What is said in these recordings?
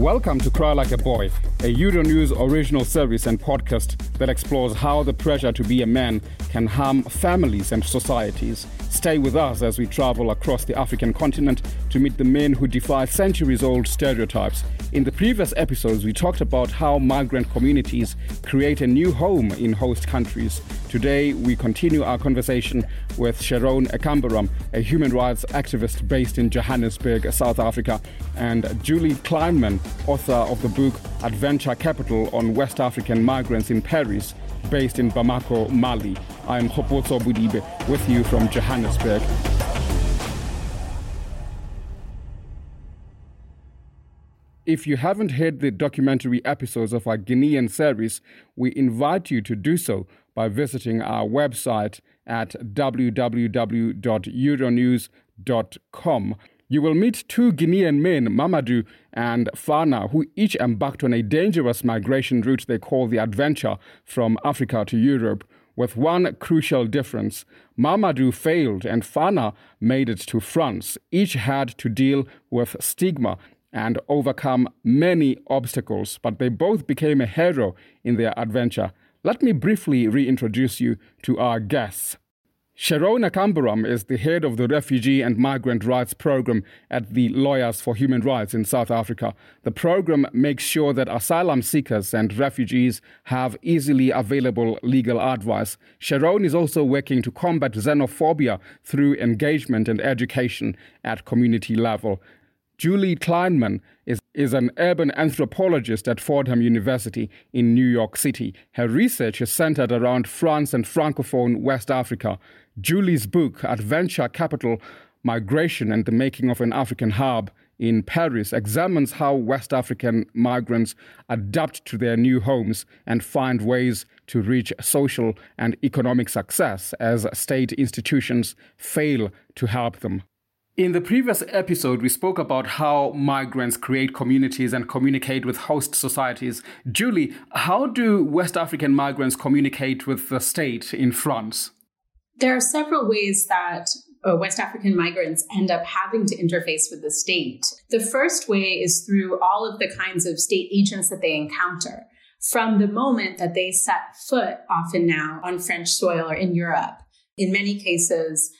Welcome to Cry Like a Boy, a Euronews original service and podcast that explores how the pressure to be a man can harm families and societies. Stay with us as we travel across the African continent to meet the men who defy centuries old stereotypes. In the previous episodes, we talked about how migrant communities create a new home in host countries. Today, we continue our conversation with Sharon Ekambaram, a human rights activist based in Johannesburg, South Africa, and Julie Kleinman, author of the book Adventure Capital on West African Migrants in Paris, based in Bamako, Mali. I am Khopotso Bodibe with you from Johannesburg. If you haven't heard the documentary episodes of our Guinean series, we invite you to do so by visiting our website at www.euronews.com. You will meet two Guinean men, Mamadou and Fana, who each embarked on a dangerous migration route they call the Adventure from Africa to Europe, with one crucial difference. Mamadou failed and Fana made it to France. Each had to deal with stigma and overcome many obstacles, but they both became a hero in their adventure. Let me briefly reintroduce you to our guests. Sharon Ekambaram is the head of the Refugee and Migrant Rights Program at the Lawyers for Human Rights in South Africa. The program makes sure that asylum seekers and refugees have easily available legal advice. Sharon is also working to combat xenophobia through engagement and education at community level. Julie Kleinman is, is an urban anthropologist at Fordham University in New York City. Her research is centered around France and Francophone West Africa. Julie's book, Adventure Capital Migration and the Making of an African Hub in Paris, examines how West African migrants adapt to their new homes and find ways to reach social and economic success as state institutions fail to help them. In the previous episode, we spoke about how migrants create communities and communicate with host societies. Julie, how do West African migrants communicate with the state in France? There are several ways that uh, West African migrants end up having to interface with the state. The first way is through all of the kinds of state agents that they encounter. From the moment that they set foot, often now, on French soil or in Europe, in many cases,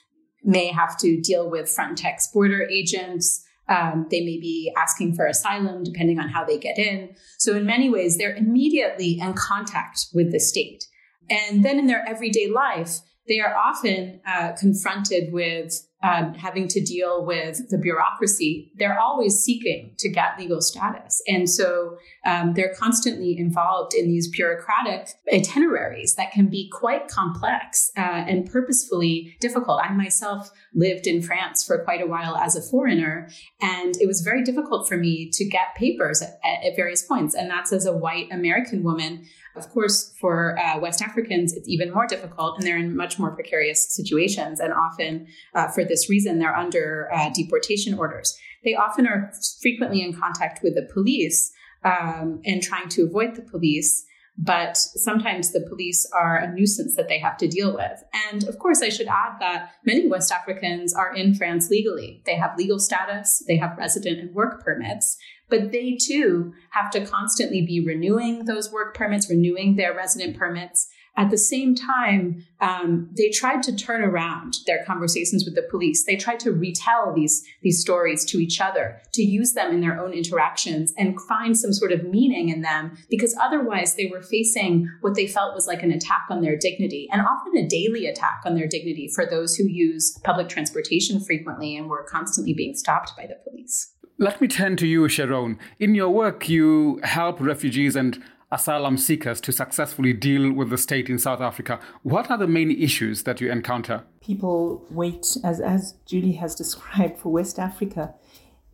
may have to deal with Frontex border agents. Um, they may be asking for asylum, depending on how they get in. So, in many ways, they're immediately in contact with the state. And then in their everyday life, they are often uh, confronted with um, having to deal with the bureaucracy, they're always seeking to get legal status. And so um, they're constantly involved in these bureaucratic itineraries that can be quite complex uh, and purposefully difficult. I myself lived in France for quite a while as a foreigner, and it was very difficult for me to get papers at, at various points. And that's as a white American woman. Of course, for uh, West Africans, it's even more difficult, and they're in much more precarious situations. And often, uh, for this reason, they're under uh, deportation orders. They often are frequently in contact with the police um, and trying to avoid the police. But sometimes the police are a nuisance that they have to deal with. And of course, I should add that many West Africans are in France legally. They have legal status, they have resident and work permits, but they too have to constantly be renewing those work permits, renewing their resident permits, At the same time, um, they tried to turn around their conversations with the police. They tried to retell these, these stories to each other, to use them in their own interactions and find some sort of meaning in them, because otherwise they were facing what they felt was like an attack on their dignity and often a daily attack on their dignity for those who use public transportation frequently and were constantly being stopped by the police. Let me turn to you, Sharon. In your work, you help refugees and asylum seekers to successfully deal with the state in South Africa. What are the main issues that you encounter? People wait, as, as Julie has described, for West Africa.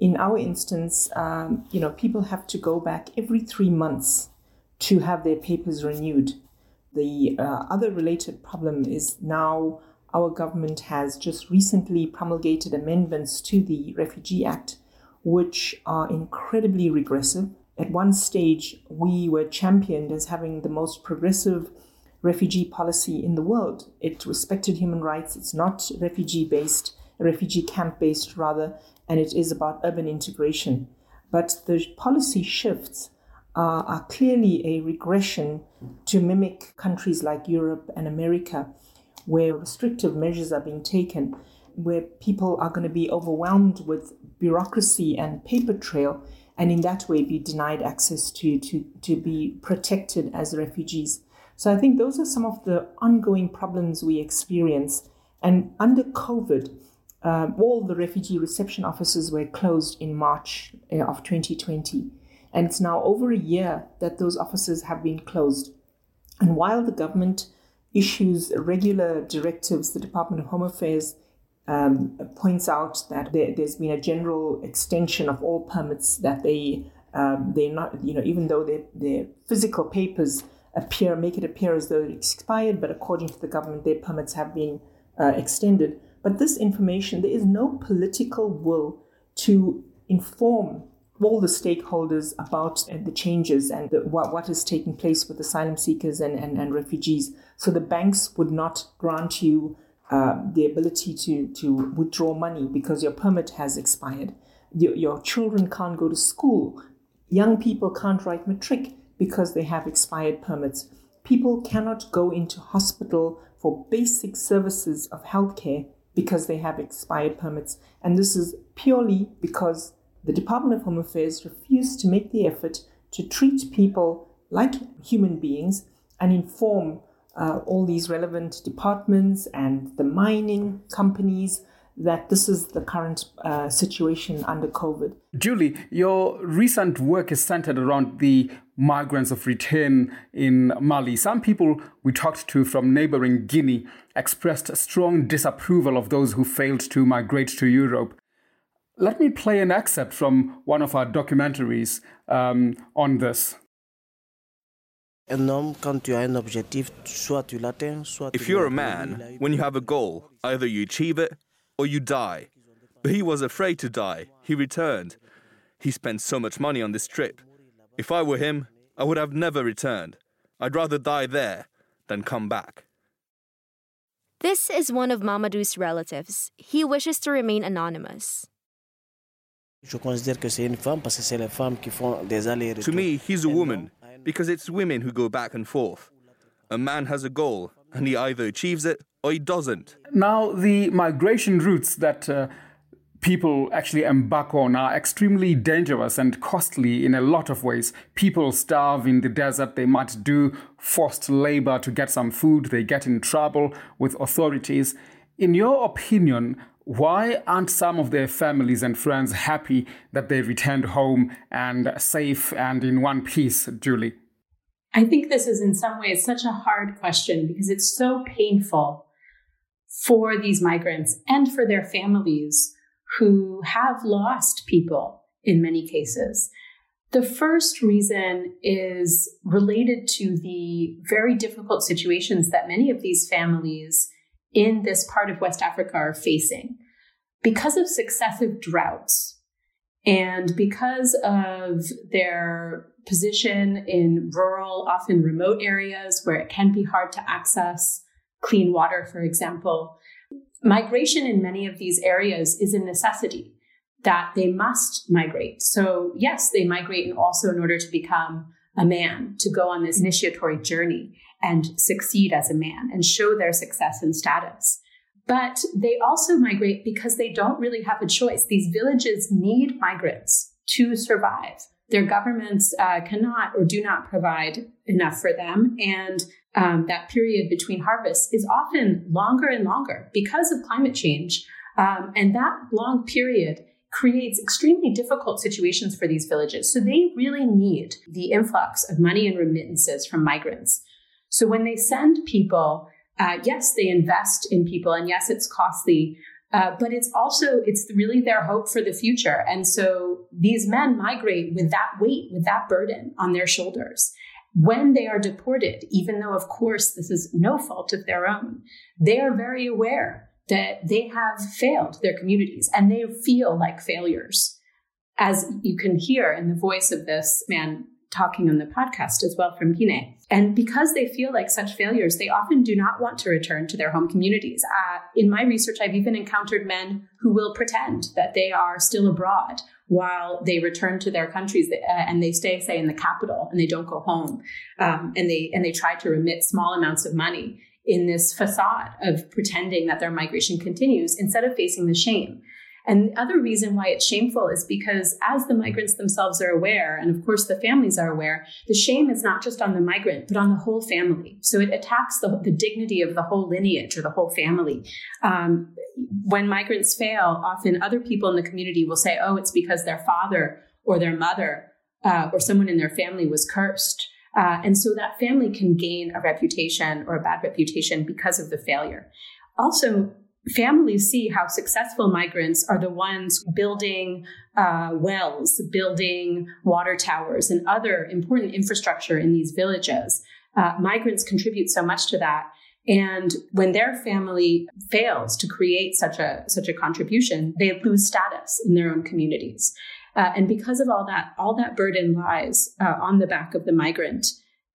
In our instance, um, you know, people have to go back every three months to have their papers renewed. The uh, other related problem is now our government has just recently promulgated amendments to the Refugee Act, which are incredibly regressive at one stage, we were championed as having the most progressive refugee policy in the world. It respected human rights. It's not refugee based, refugee camp based, rather, and it is about urban integration. But the policy shifts uh, are clearly a regression to mimic countries like Europe and America, where restrictive measures are being taken, where people are going to be overwhelmed with bureaucracy and paper trail and in that way be denied access to, to, to be protected as refugees. So I think those are some of the ongoing problems we experience. And under COVID, um, all the refugee reception offices were closed in March uh, of 2020. And it's now over a year that those offices have been closed. And while the government issues regular directives, the Department of Home Affairs um, points out that there, has been a general extension of all permits that they um, they're not you know even though their their physical papers appear make it appear as though it expired, but according to the government, their permits have been uh, extended. But this information, there is no political will to inform all the stakeholders about the changes and the, what, what is taking place with asylum seekers and, and, and refugees. So the banks would not grant you uh, the ability to, to withdraw money because your permit has expired. Your, your children can't go to school. Young people can't write matric because they have expired permits. People cannot go into hospital for basic services of healthcare because they have expired permits. And this is purely because the Department of Home Affairs refused to make the effort to treat people like human beings and inform uh, all these relevant departments and the mining companies that this is the current uh, situation under COVID. Julie, your recent work is centered around the migrants of return in Mali. Some people we talked to from neighboring Guinea expressed strong disapproval of those who failed to migrate to Europe. Let me play an excerpt from one of our documentaries um, on this. If you're a man, when you have a goal, either you achieve it or you die. But he was afraid to die. He returned. He spent so much money on this trip. If I were him, I would have never returned. I'd rather die there than come back. This is one of Mamadou's relatives. He wishes to remain anonymous. To me, he's a woman because it's women who go back and forth. A man has a goal, and he either achieves it or he doesn't. Now, the migration routes that uh, people actually embark on are extremely dangerous and costly in a lot of ways. People starve in the desert, they might do forced labor to get some food, they get in trouble with authorities. In your opinion, why aren't some of their families and friends happy that they returned home and safe and in one piece, Julie? I think this is in some ways such a hard question because it's so painful for these migrants and for their families who have lost people in many cases. The first reason is related to the very difficult situations that many of these families in this part of West Africa are facing. Because of successive droughts and because of their position in rural, often remote areas where it can be hard to access clean water, for example, migration in many of these areas is a necessity that they must migrate. So, yes, they migrate and also in order to become a man, to go on this initiatory journey. And succeed as a man and show their success and status. But they also migrate because they don't really have a choice. These villages need migrants to survive. Their governments uh, cannot or do not provide enough for them. And um, that period between harvests is often longer and longer because of climate change. Um, and that long period creates extremely difficult situations for these villages. So they really need the influx of money and remittances from migrants. So when they send people, uh, yes, they invest in people, and yes, it's costly, uh, but it's also it's really their hope for the future. And so these men migrate with that weight, with that burden on their shoulders. When they are deported, even though of course this is no fault of their own, they are very aware that they have failed their communities and they feel like failures. As you can hear in the voice of this man talking on the podcast as well from Guinea. And because they feel like such failures, they often do not want to return to their home communities. Uh, in my research, I've even encountered men who will pretend that they are still abroad while they return to their countries uh, and they stay, say, in the capital and they don't go home, um, and they and they try to remit small amounts of money in this facade of pretending that their migration continues instead of facing the shame. And the other reason why it's shameful is because as the migrants themselves are aware, and of course the families are aware, the shame is not just on the migrant, but on the whole family. So it attacks the, the dignity of the whole lineage or the whole family. Um, when migrants fail, often other people in the community will say, oh, it's because their father or their mother uh, or someone in their family was cursed. Uh, and so that family can gain a reputation or a bad reputation because of the failure. Also, families see how successful migrants are the ones building uh, wells, building water towers, and other important infrastructure in these villages. Uh, migrants contribute so much to that. And when their family fails to create such a such a contribution, they lose status in their own communities. Uh, and because of all that, all that burden lies uh, on the back of the migrant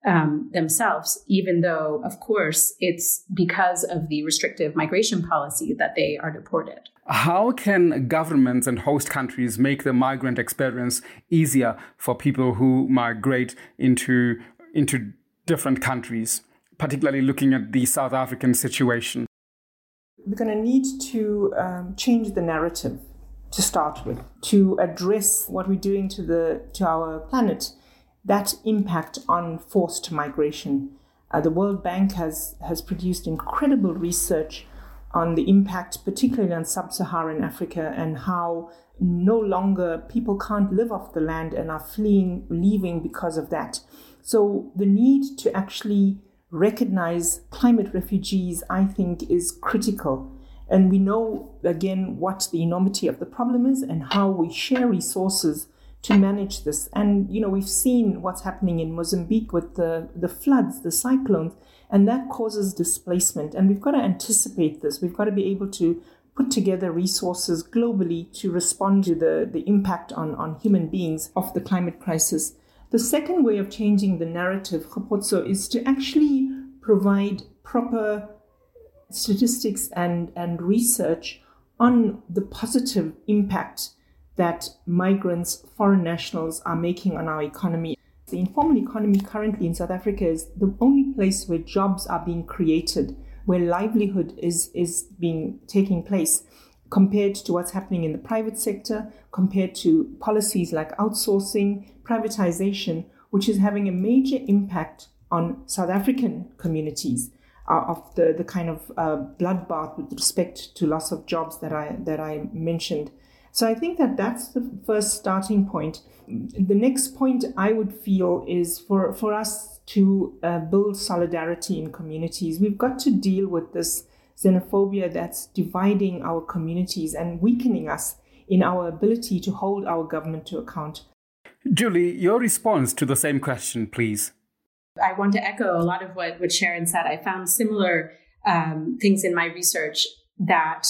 um, themselves, even though, of course, it's because of the restrictive migration policy that they are deported. How can governments and host countries make the migrant experience easier for people who migrate into, into different countries, particularly looking at the South African situation? We're going to need to um, change the narrative to start with, to address what we're doing to, the, to our planet that impact on forced migration. Uh, the World Bank has, has produced incredible research on the impact, particularly on sub Saharan Africa, and how no longer people can't live off the land and are fleeing, leaving because of that. So, the need to actually recognize climate refugees, I think, is critical. And we know again what the enormity of the problem is and how we share resources to manage this. And you know, we've seen what's happening in Mozambique with the, the floods, the cyclones, and that causes displacement. And we've got to anticipate this. We've got to be able to put together resources globally to respond to the, the impact on, on human beings of the climate crisis. The second way of changing the narrative, Khopotso, is to actually provide proper statistics and, and research on the positive impact that migrants, foreign nationals are making on our economy. The informal economy currently in South Africa is the only place where jobs are being created, where livelihood is, is being taking place compared to what's happening in the private sector, compared to policies like outsourcing, privatization, which is having a major impact on South African communities. Uh, of the, the kind of uh, bloodbath with respect to loss of jobs that I that I mentioned so I think that that's the first starting point. The next point I would feel is for, for us to uh, build solidarity in communities, we've got to deal with this xenophobia that's dividing our communities and weakening us in our ability to hold our government to account. Julie, your response to the same question, please. I want to echo a lot of what, what Sharon said. I found similar um, things in my research that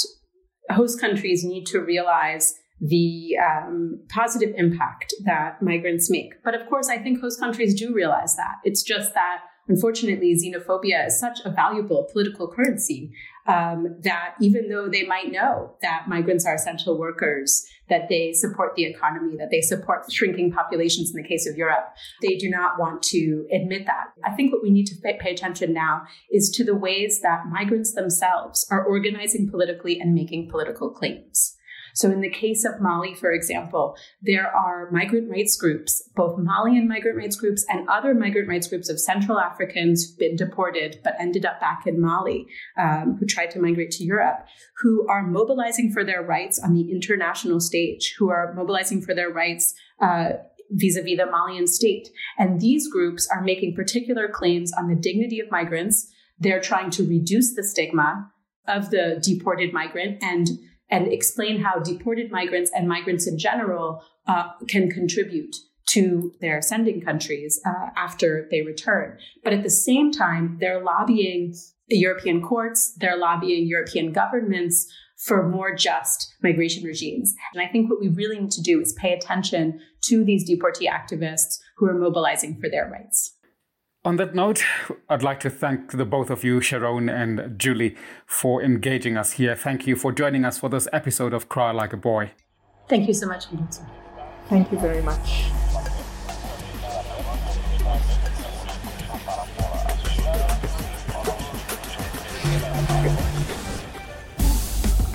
host countries need to realize the um, positive impact that migrants make. But of course, I think host countries do realize that. It's just that unfortunately, xenophobia is such a valuable political currency um, that even though they might know that migrants are essential workers, that they support the economy, that they support shrinking populations in the case of Europe, they do not want to admit that. I think what we need to pay attention now is to the ways that migrants themselves are organizing politically and making political claims. So, in the case of Mali, for example, there are migrant rights groups, both Malian migrant rights groups and other migrant rights groups of Central Africans who've been deported but ended up back in Mali, um, who tried to migrate to Europe, who are mobilizing for their rights on the international stage, who are mobilizing for their rights. Uh, vis-a-vis the Malian state. And these groups are making particular claims on the dignity of migrants. They're trying to reduce the stigma of the deported migrant and and explain how deported migrants and migrants in general uh, can contribute to their sending countries uh, after they return. But at the same time, they're lobbying the European courts, they're lobbying European governments for more just migration regimes. And I think what we really need to do is pay attention to these deportee activists who are mobilizing for their rights. On that note, I'd like to thank the both of you, Sharon and Julie, for engaging us here. Thank you for joining us for this episode of Cry Like a Boy. Thank you so much, Thank you very much.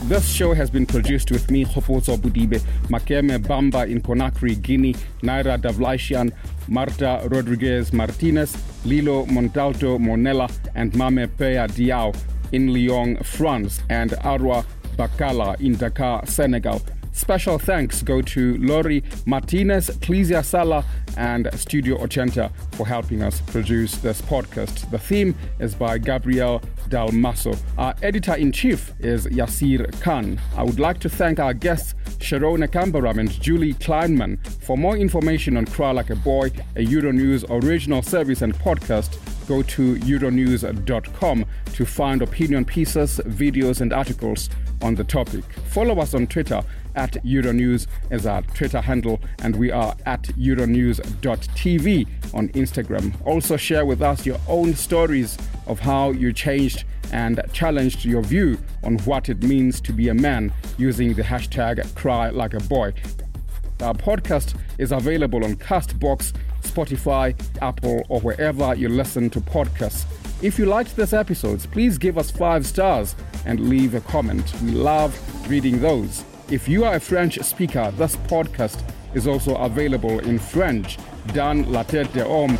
This show has been produced with me, Khopotso Bodibe, Makeme Bamba in Conakry, Guinea, Naira Davlashyan, Marta Rodriguez Martinez, Lillo Montalto Monella, and Mame Peya Diao in Lyon, France, and Arwa Bakala in Dakar, Senegal. Special thanks go to Lori Martinez, Clizia Sala, and Studio Ochenta for helping us produce this podcast. The theme is by Gabriel Dalmaso. Our editor in chief is Yasir Khan. I would like to thank our guests, Sharon Kambaram and Julie Kleinman. For more information on Cry Like a Boy, a Euronews original service and podcast, go to euronews.com to find opinion pieces, videos, and articles on the topic. Follow us on Twitter at Euronews as our Twitter handle, and we are at Euronews.tv on Instagram. Also, share with us your own stories of how you changed and challenged your view on what it means to be a man using the hashtag Cry Like a Boy. Our podcast is available on Castbox, Spotify, Apple, or wherever you listen to podcasts. If you liked this episode, please give us five stars and leave a comment. We love reading those. If you are a French speaker, this podcast is also available in French. Dans la tête de homme